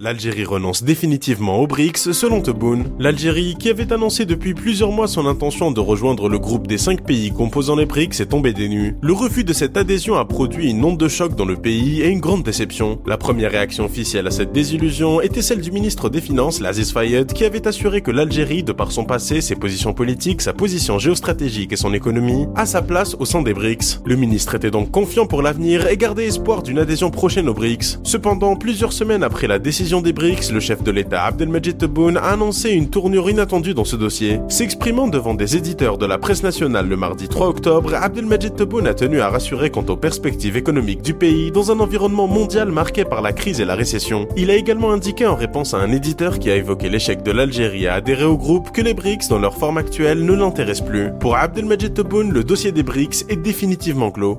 L'Algérie renonce définitivement aux BRICS selon Tebboune. L'Algérie, qui avait annoncé depuis plusieurs mois son intention de rejoindre le groupe des cinq pays composant les BRICS, est tombé des nues. Le refus de cette adhésion a produit une onde de choc dans le pays et une grande déception. La première réaction officielle à cette désillusion était celle du ministre des Finances, Laziz Fayed, qui avait assuré que l'Algérie, de par son passé, ses positions politiques, sa position géostratégique et son économie, a sa place au sein des BRICS. Le ministre était donc confiant pour l'avenir et gardait espoir d'une adhésion prochaine aux BRICS. Cependant, plusieurs semaines après la des BRICS, le chef de l'État Abdelmajid Tebboune a annoncé une tournure inattendue dans ce dossier. S'exprimant devant des éditeurs de la presse nationale le mardi 3 octobre, Abdelmajid Tebboune a tenu à rassurer quant aux perspectives économiques du pays dans un environnement mondial marqué par la crise et la récession. Il a également indiqué en réponse à un éditeur qui a évoqué l'échec de l'Algérie à adhérer au groupe que les BRICS dans leur forme actuelle ne l'intéressent plus. Pour Abdelmajid Tebboune, le dossier des BRICS est définitivement clos.